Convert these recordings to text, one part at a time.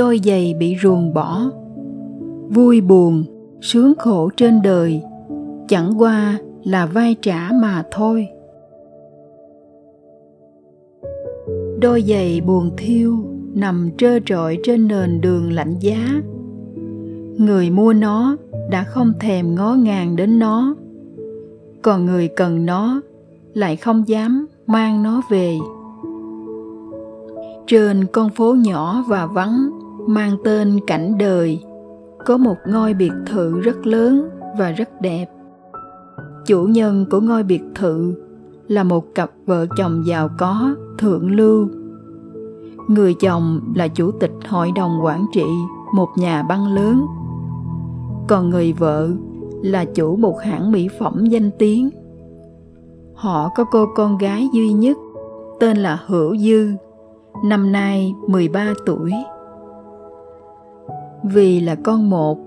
Đôi giày bị ruồng bỏ. Vui buồn, sướng khổ trên đời Chẳng qua là vai trả mà thôi. Đôi giày buồn thiêu nằm trơ trọi trên nền đường lạnh giá. Người mua nó đã không thèm ngó ngàng đến nó. Còn người cần nó lại không dám mang nó về. Trên con phố nhỏ và vắng mang tên cảnh đời. Có một ngôi biệt thự rất lớn và rất đẹp. Chủ nhân của ngôi biệt thự là một cặp vợ chồng giàu có thượng lưu. Người chồng là chủ tịch hội đồng quản trị một nhà băng lớn. Còn người vợ là chủ một hãng mỹ phẩm danh tiếng. Họ có cô con gái duy nhất tên là Hữu Dư, năm nay 13 tuổi. Vì là con một,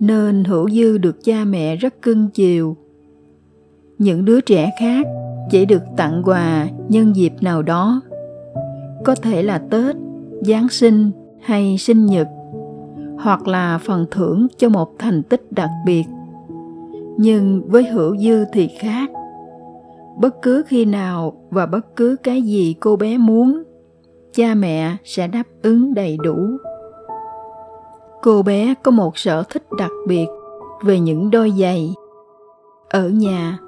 nên Hữu Dư được cha mẹ rất cưng chiều. Những đứa trẻ khác chỉ được tặng quà nhân dịp nào đó, có thể là tết, giáng sinh hay sinh nhật, hoặc là phần thưởng cho một thành tích đặc biệt. Nhưng với hữu dư thì khác. Bất cứ khi nào và bất cứ cái gì cô bé muốn, cha mẹ sẽ đáp ứng đầy đủ cô bé có một sở thích đặc biệt về những đôi giày. Ở nhà,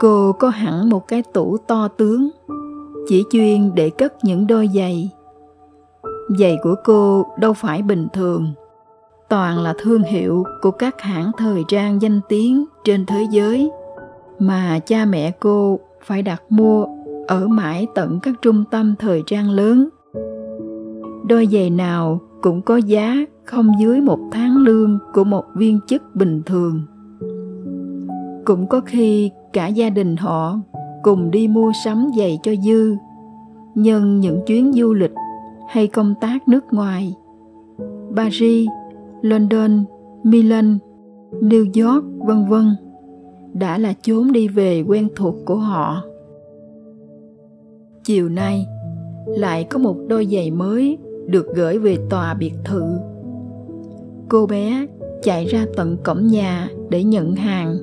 cô có hẳn một cái tủ to tướng, chỉ chuyên để cất những đôi giày. Giày của cô đâu phải bình thường, toàn là thương hiệu của các hãng thời trang danh tiếng trên thế giới mà cha mẹ cô phải đặt mua ở mãi tận các trung tâm thời trang lớn. Đôi giày nào cũng có giá không dưới một tháng lương của một viên chức bình thường. Cũng có khi cả gia đình họ cùng đi mua sắm giày cho dư. Nhân những chuyến du lịch hay công tác nước ngoài. Paris, london, milan, new york, vân vân, đã là chốn đi về quen thuộc của họ. Chiều nay, lại có một đôi giày mới được gửi về tòa biệt thự cô bé chạy ra tận cổng nhà để nhận hàng.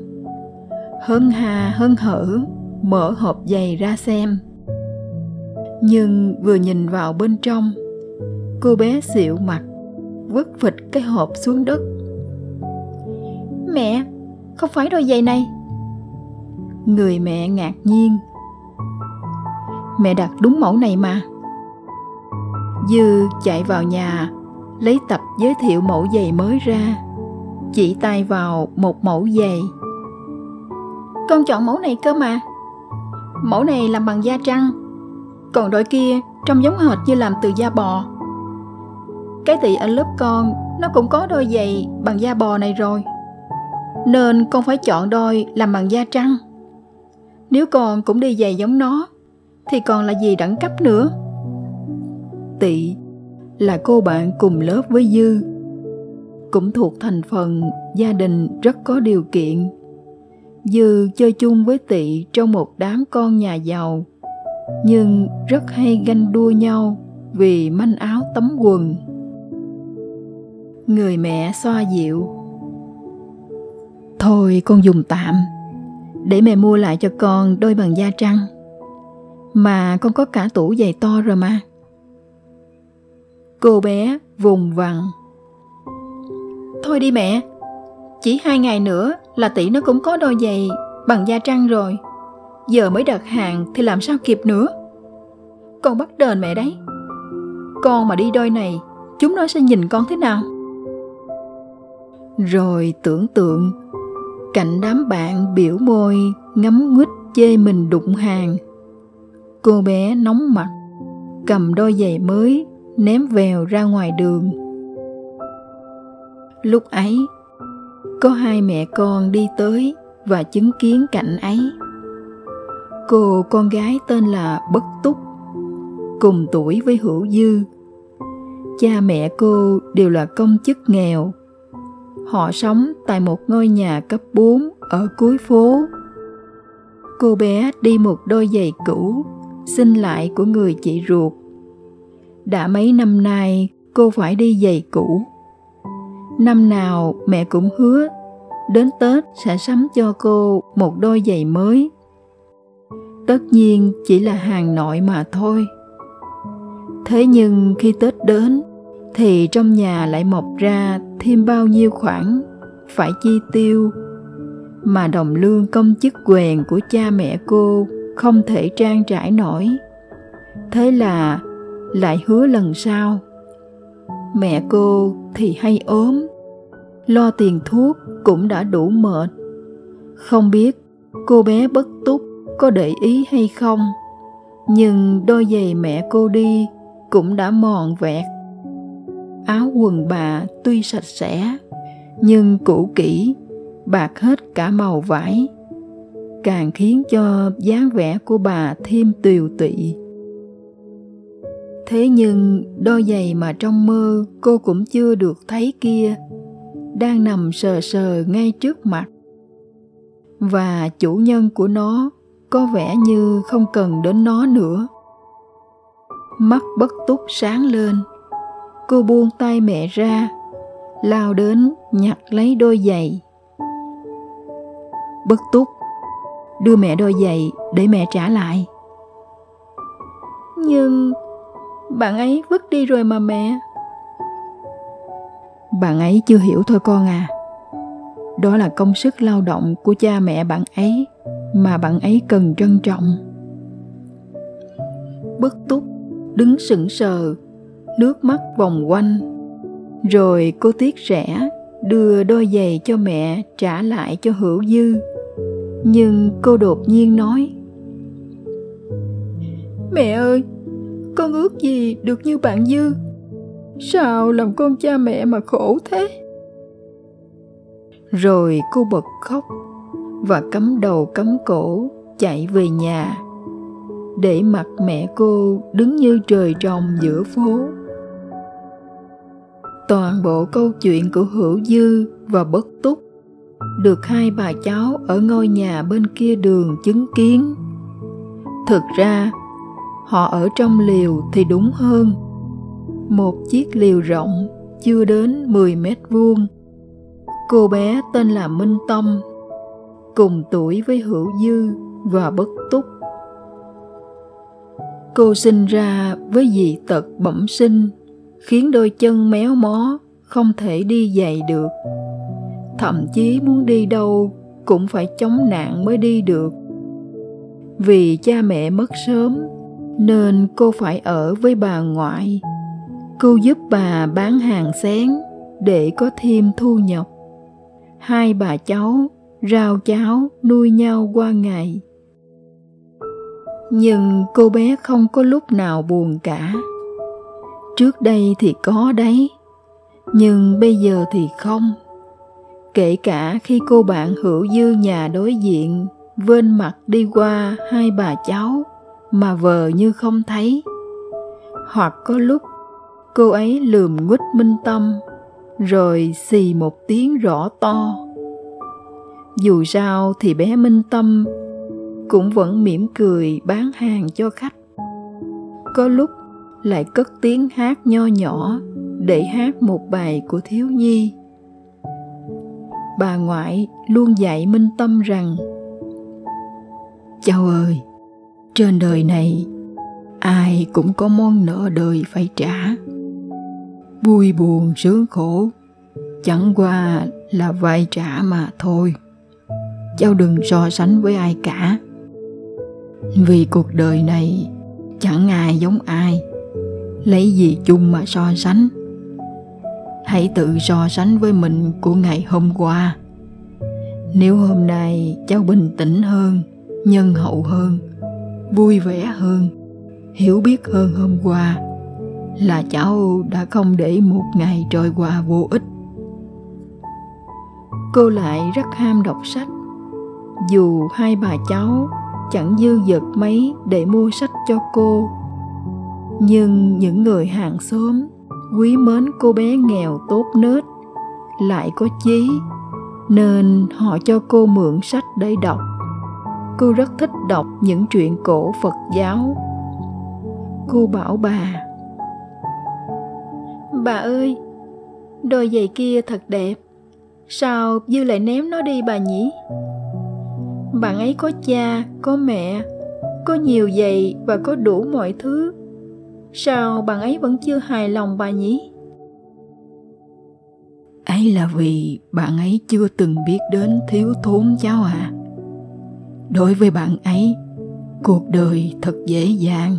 Hân hà, hân hở, mở hộp giày ra xem. Nhưng vừa nhìn vào bên trong, cô bé xịu mặt vứt phịch cái hộp xuống đất. Mẹ, không phải đôi giày này. Người mẹ ngạc nhiên. Mẹ đặt đúng mẫu này mà. Dư chạy vào nhà lấy tập giới thiệu mẫu giày mới ra. Chỉ tay vào một mẫu giày. Con chọn mẫu này cơ mà. Mẫu này làm bằng da trăng, còn đôi kia trông giống hệt như làm từ da bò. Cái tị ở lớp con, nó cũng có đôi giày bằng da bò này rồi. Nên con phải chọn đôi làm bằng da trăng. Nếu con cũng đi giày giống nó, thì còn là gì đẳng cấp nữa? Tị là cô bạn cùng lớp với dư. Cũng thuộc thành phần gia đình rất có điều kiện. Dư chơi chung với tị trong một đám con nhà giàu, nhưng rất hay ganh đua nhau vì manh áo tấm quần. Người mẹ xoa dịu. Thôi con dùng tạm, để mẹ mua lại cho con đôi bằng da trăng mà con có cả tủ giày to rồi mà cô bé vùng vằng. Thôi đi mẹ, chỉ hai ngày nữa là tỷ nó cũng có đôi giày bằng da trăng rồi. Giờ mới đặt hàng thì làm sao kịp nữa. Con bắt đền mẹ đấy. Con mà đi đôi này, chúng nó sẽ nhìn con thế nào? Rồi tưởng tượng cạnh đám bạn biểu môi ngắm nguýt chê mình đụng hàng. Cô bé nóng mặt, cầm đôi giày mới ném vèo ra ngoài đường. Lúc ấy, có hai mẹ con đi tới và chứng kiến cảnh ấy. Cô con gái tên là bất túc, cùng tuổi với hữu dư. Cha mẹ cô đều là công chức nghèo. Họ sống tại một ngôi nhà cấp 4 ở cuối phố. Cô bé đi một đôi giày cũ xin lại của người chị ruột đã mấy năm nay, cô phải đi giày cũ. Năm nào mẹ cũng hứa, đến tết sẽ sắm cho cô một đôi giày mới. Tất nhiên chỉ là hàng nội mà thôi. Thế nhưng khi tết đến, thì trong nhà lại mọc ra thêm bao nhiêu khoản phải chi tiêu mà đồng lương công chức quèn của cha mẹ cô không thể trang trải nổi. Thế là lại hứa lần sau. Mẹ cô thì hay ốm, lo tiền thuốc cũng đã đủ mệt. Không biết cô bé bất túc có để ý hay không, nhưng đôi giày mẹ cô đi cũng đã mòn vẹt. Áo quần bà tuy sạch sẽ, nhưng cũ kỹ, bạc hết cả màu vải. Càng khiến cho dáng vẻ của bà thêm tiều tụy thế nhưng đôi giày mà trong mơ, cô cũng chưa được thấy kia. Đang nằm sờ sờ ngay trước mặt. Và chủ nhân của nó có vẻ như không cần đến nó nữa. Mắt bất túc sáng lên. Cô buông tay mẹ ra, lao đến nhặt lấy đôi giày. Bất túc, đưa mẹ đôi giày để mẹ trả lại. Nhưng bạn ấy vứt đi rồi mà mẹ. Bạn ấy chưa hiểu thôi con à. Đó là công sức lao động của cha mẹ bạn ấy mà bạn ấy cần trân trọng. Bất túc, đứng sững sờ, nước mắt vòng quanh. Rồi cô tiếc rẻ đưa đôi giày cho mẹ trả lại cho hữu dư. Nhưng cô đột nhiên nói, mẹ ơi con ước gì được như bạn dư? Sao làm con cha mẹ mà khổ thế? Rồi cô bật khóc và cắm đầu cắm cổ chạy về nhà, để mặt mẹ cô đứng như trời trồng giữa phố. Toàn bộ câu chuyện của hữu dư và bất túc được hai bà cháu ở ngôi nhà bên kia đường chứng kiến. Thực ra họ ở trong liều thì đúng hơn. Một chiếc liều rộng chưa đến 10 mét vuông. Cô bé tên là minh tâm, cùng tuổi với hữu dư và bất túc. Cô sinh ra với dị tật bẩm sinh, khiến đôi chân méo mó, không thể đi giày được. Thậm chí muốn đi đâu cũng phải chống nạn mới đi được. Vì cha mẹ mất sớm nên cô phải ở với bà ngoại cô giúp bà bán hàng sáng để có thêm thu nhập. Hai bà cháu rau cháo nuôi nhau qua ngày. Nhưng cô bé không có lúc nào buồn cả. Trước đây thì có đấy, nhưng bây giờ thì không. Kể cả khi cô bạn hữu dư nhà đối diện, vên mặt đi qua hai bà cháu mà vờ như không thấy. Hoặc có lúc, cô ấy lườm nguýt minh tâm, rồi xì một tiếng rõ to. Dù sao thì bé minh tâm cũng vẫn mỉm cười bán hàng cho khách. Có lúc lại cất tiếng hát nho nhỏ để hát một bài của thiếu nhi. Bà ngoại luôn dạy minh tâm rằng cháu ơi trên đời này, ai cũng có món nợ đời phải trả. Vui buồn sướng khổ, chẳng qua là vay trả mà thôi. Cháu đừng so sánh với ai cả. Vì cuộc đời này, chẳng ai giống ai. Lấy gì chung mà so sánh? Hãy tự so sánh với mình của ngày hôm qua. Nếu hôm nay cháu bình tĩnh hơn, nhân hậu hơn vui vẻ hơn. Hiểu biết hơn hôm qua là cháu đã không để một ngày trôi qua vô ích. Cô lại rất ham đọc sách. Dù hai bà cháu chẳng dư dật mấy để mua sách cho cô, nhưng những người hàng xóm, quý mến cô bé nghèo tốt nết, lại có chí nên họ cho cô mượn sách để đọc cô rất thích đọc những truyện cổ phật giáo. Cô bảo bà bà ơi đôi giày kia thật đẹp. Sao dư lại ném nó đi bà nhỉ? Bạn ấy có cha có mẹ có nhiều giày và có đủ mọi thứ. Sao bạn ấy vẫn chưa hài lòng bà nhỉ? Ấy là vì bạn ấy chưa từng biết đến thiếu thốn cháu à đối với bạn ấy cuộc đời thật dễ dàng.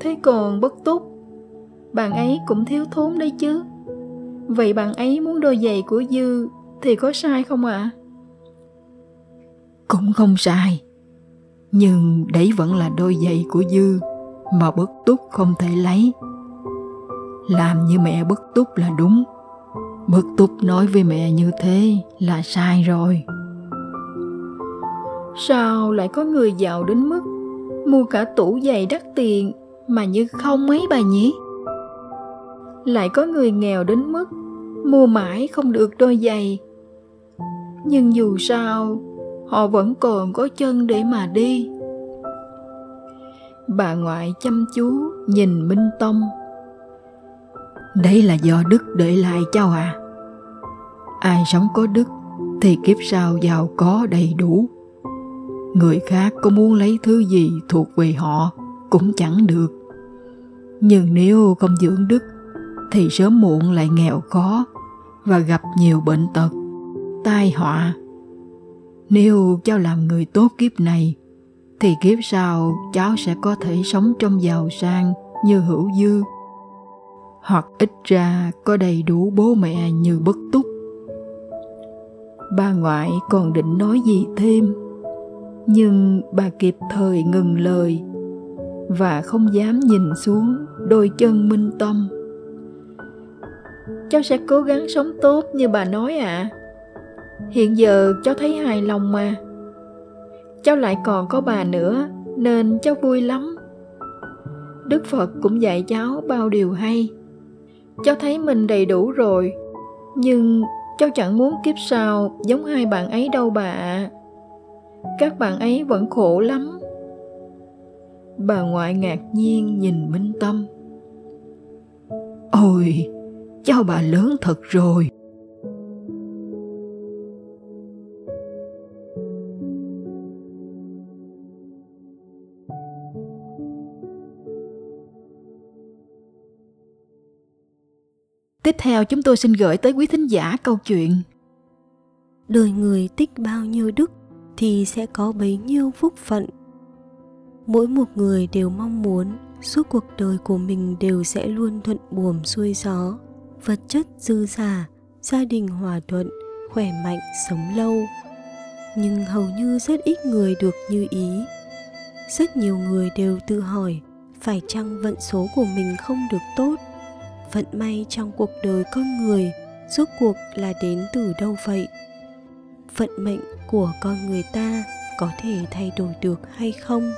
Thế còn bất túc bạn ấy cũng thiếu thốn đấy chứ. Vậy bạn ấy muốn đôi giày của dư thì có sai không ạ? À? cũng không sai nhưng đấy vẫn là đôi giày của dư mà bất túc không thể lấy. Làm như mẹ bất túc là đúng. Bất túc nói với mẹ như thế là sai rồi sao lại có người giàu đến mức mua cả tủ giày đắt tiền mà như không mấy bà nhỉ? Lại có người nghèo đến mức mua mãi không được đôi giày. Nhưng dù sao, họ vẫn còn có chân để mà đi. Bà ngoại chăm chú nhìn minh tông. Đấy là do đức để lại cháu à. Ai sống có đức thì kiếp sau giàu có đầy đủ người khác có muốn lấy thứ gì thuộc về họ cũng chẳng được. Nhưng nếu không dưỡng đức, thì sớm muộn lại nghèo khó và gặp nhiều bệnh tật, tai họa. Nếu cháu làm người tốt kiếp này, thì kiếp sau cháu sẽ có thể sống trong giàu sang như hữu dư, hoặc ít ra có đầy đủ bố mẹ như bất túc. Bà ngoại còn định nói gì thêm? Nhưng bà kịp thời ngừng lời và không dám nhìn xuống đôi chân minh tâm. Cháu sẽ cố gắng sống tốt như bà nói ạ. À. hiện giờ cháu thấy hài lòng mà. Cháu lại còn có bà nữa, nên cháu vui lắm. Đức phật cũng dạy cháu bao điều hay. Cháu thấy mình đầy đủ rồi, nhưng cháu chẳng muốn kiếp sau giống hai bạn ấy đâu bà ạ các bạn ấy vẫn khổ lắm. Bà ngoại ngạc nhiên nhìn minh tâm. Ôi, cháu bà lớn thật rồi. Tiếp theo chúng tôi xin gửi tới quý thính giả câu chuyện. Đời người tích bao nhiêu đức thì sẽ có bấy nhiêu phúc phận. Mỗi một người đều mong muốn suốt cuộc đời của mình đều sẽ luôn thuận buồm xuôi gió, vật chất dư giả, gia đình hòa thuận, khỏe mạnh, sống lâu. Nhưng hầu như rất ít người được như ý. Rất nhiều người đều tự hỏi phải chăng vận số của mình không được tốt vận may trong cuộc đời con người rốt cuộc là đến từ đâu vậy vận mệnh của con người ta có thể thay đổi được hay không?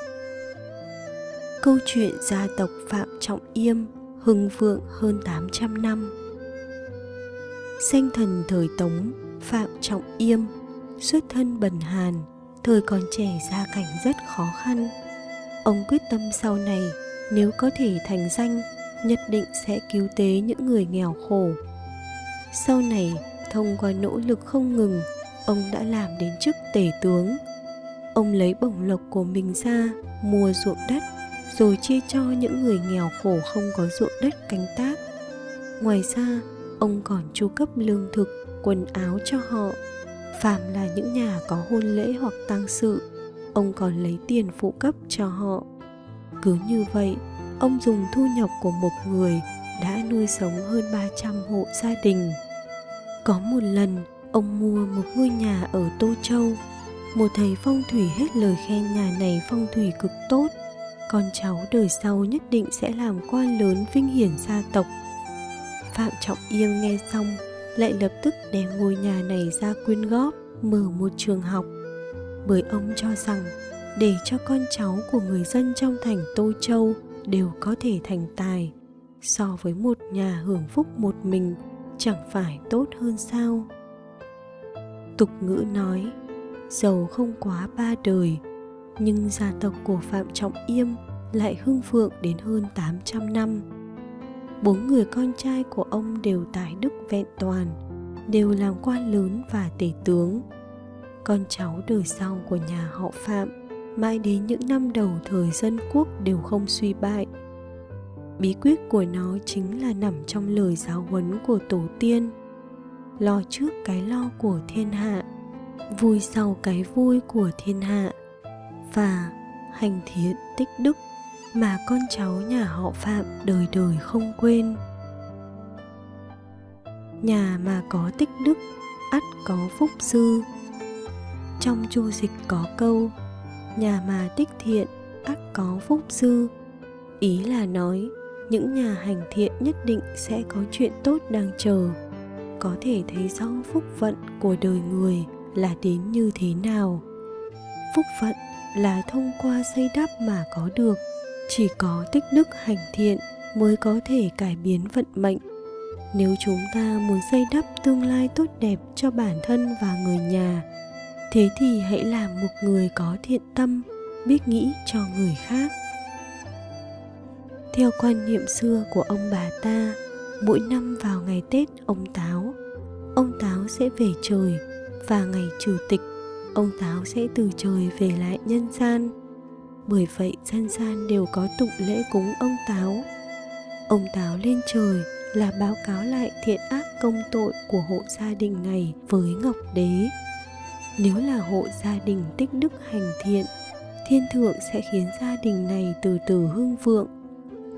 Câu chuyện gia tộc Phạm Trọng Yêm hưng vượng hơn 800 năm. Danh thần thời Tống, Phạm Trọng Yêm, xuất thân bần hàn, thời còn trẻ gia cảnh rất khó khăn. Ông quyết tâm sau này, nếu có thể thành danh, nhất định sẽ cứu tế những người nghèo khổ. Sau này, thông qua nỗ lực không ngừng ông đã làm đến chức tể tướng. Ông lấy bổng lộc của mình ra mua ruộng đất rồi chia cho những người nghèo khổ không có ruộng đất canh tác. Ngoài ra ông còn chu cấp lương thực quần áo cho họ. Phàm là những nhà có hôn lễ hoặc tang sự ông còn lấy tiền phụ cấp cho họ. Cứ như vậy ông dùng thu nhập của một người đã nuôi sống hơn 300 hộ gia đình. Có một lần, ông mua một ngôi nhà ở Tô Châu. Một thầy phong thủy hết lời khen nhà này phong thủy cực tốt. con cháu đời sau nhất định sẽ làm quan lớn vinh hiển gia tộc phạm trọng yêm nghe xong, lại lập tức đem ngôi nhà này ra quyên góp, mở một trường học bởi ông cho rằng, để cho con cháu của người dân trong thành tô châu đều có thể thành tài, so với một nhà hưởng phúc một mình, chẳng phải tốt hơn sao tục ngữ nói giàu không quá ba đời nhưng gia tộc của Phạm Trọng Yêm lại hưng phượng đến hơn 800 năm. Bốn người con trai của ông đều tài đức vẹn toàn, đều làm quan lớn và tể tướng. Con cháu đời sau của nhà họ Phạm mãi đến những năm đầu thời dân quốc đều không suy bại. Bí quyết của nó chính là nằm trong lời giáo huấn của tổ tiên. Lo trước cái lo của thiên hạ, vui sau cái vui của thiên hạ và hành thiện tích đức mà con cháu nhà họ Phạm đời đời không quên. Nhà mà có tích đức, ắt có phúc dư. Trong chu dịch có câu, nhà mà tích thiện, ắt có phúc dư. Ý là nói, những nhà hành thiện nhất định sẽ có chuyện tốt đang chờ. Có thể thấy rõ phúc vận của đời người là đến như thế nào. Phúc phận là thông qua xây đắp mà có được, chỉ có tích đức hành thiện mới có thể cải biến vận mệnh nếu chúng ta muốn xây đắp tương lai tốt đẹp cho bản thân và người nhà, thế thì hãy làm một người có thiện tâm, biết nghĩ cho người khác theo quan niệm xưa của ông bà ta mỗi năm vào ngày tết, ông táo ông táo sẽ về trời và ngày chủ tịch, ông táo sẽ từ trời về lại nhân gian. Bởi vậy, dân gian đều có tục lễ cúng ông táo. Ông táo lên trời là báo cáo lại thiện ác công tội của hộ gia đình này với ngọc đế. Nếu là hộ gia đình tích đức hành thiện, thiên thượng sẽ khiến gia đình này từ từ hưng vượng.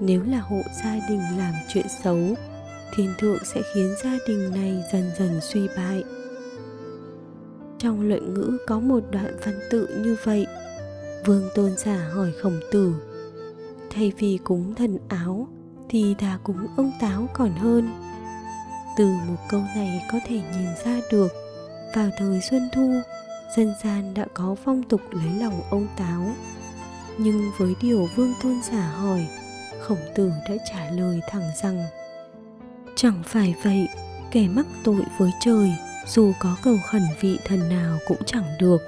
Nếu là hộ gia đình làm chuyện xấu thiên thượng sẽ khiến gia đình này dần dần suy bại. Trong luận ngữ có một đoạn văn tự như vậy, vương tôn giả hỏi khổng tử, thay vì cúng thần áo thì thà cúng ông táo còn hơn? Từ một câu này có thể nhìn ra được, vào thời xuân thu, dân gian đã có phong tục lấy lòng ông táo. Nhưng với điều vương tôn giả hỏi, khổng tử đã trả lời thẳng rằng chẳng phải vậy, kẻ mắc tội với trời, dù có cầu khẩn vị thần nào cũng chẳng được.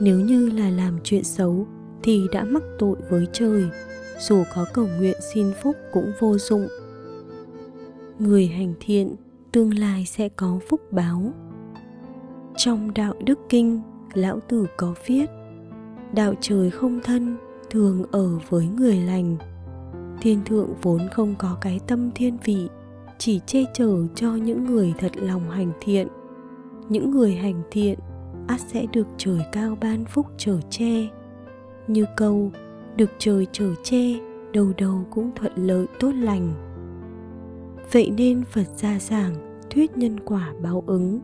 Nếu như là làm chuyện xấu, thì đã mắc tội với trời, dù có cầu nguyện xin phúc cũng vô dụng. Người hành thiện, tương lai sẽ có phúc báo. Trong đạo đức kinh, lão tử có viết, đạo trời không thân, thường ở với người lành. Thiên thượng vốn không có cái tâm thiên vị chỉ che chở cho những người thật lòng hành thiện. Những người hành thiện, ắt sẽ được trời cao ban phúc trở che. Như câu, được trời trở che, đầu đầu cũng thuận lợi tốt lành. Vậy nên phật gia giảng thuyết nhân quả báo ứng.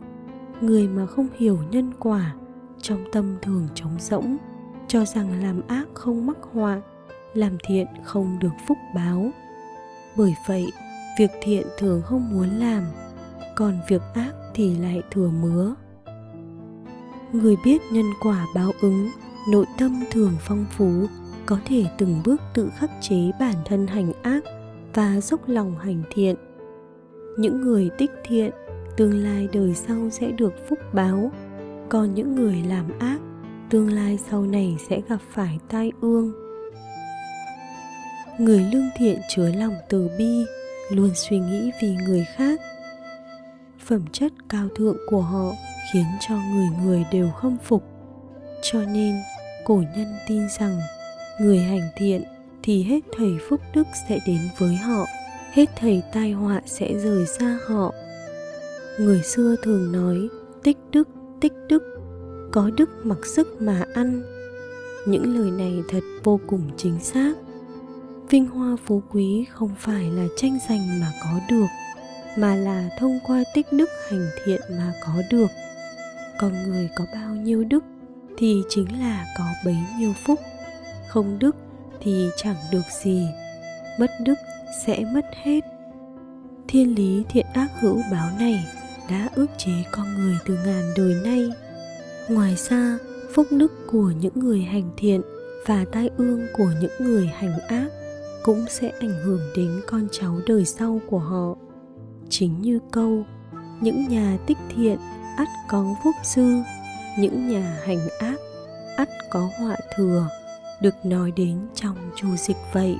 Người mà không hiểu nhân quả, trong tâm thường trống rỗng, cho rằng làm ác không mắc họa, làm thiện không được phúc báo. Bởi vậy việc thiện thường không muốn làm, còn việc ác thì lại thừa mứa. Người biết nhân quả báo ứng, nội tâm thường phong phú, có thể từng bước tự khắc chế bản thân hành ác và dốc lòng hành thiện. Những người tích thiện, tương lai đời sau sẽ được phúc báo. Còn những người làm ác, tương lai sau này sẽ gặp phải tai ương. Người lương thiện chứa lòng từ bi luôn suy nghĩ vì người khác. Phẩm chất cao thượng của họ khiến cho người người đều khâm phục. Cho nên, cổ nhân tin rằng, người hành thiện thì hết thầy phúc đức sẽ đến với họ, hết thầy tai họa sẽ rời xa họ. Người xưa thường nói, tích đức tích đức, có đức mặc sức mà ăn. Những lời này thật vô cùng chính xác vinh hoa phú quý không phải là tranh giành mà có được, mà là thông qua tích đức hành thiện mà có được. Con người có bao nhiêu đức thì chính là có bấy nhiêu phúc. Không đức thì chẳng được gì. Mất đức sẽ mất hết. Thiên lý thiện ác hữu báo này đã ước chế con người từ ngàn đời nay. Ngoài ra, phúc đức của những người hành thiện và tai ương của những người hành ác cũng sẽ ảnh hưởng đến con cháu đời sau của họ. Chính như câu, những nhà tích thiện, ắt có phúc sư những nhà hành ác, ắt có họa thừa được nói đến trong chu dịch vậy.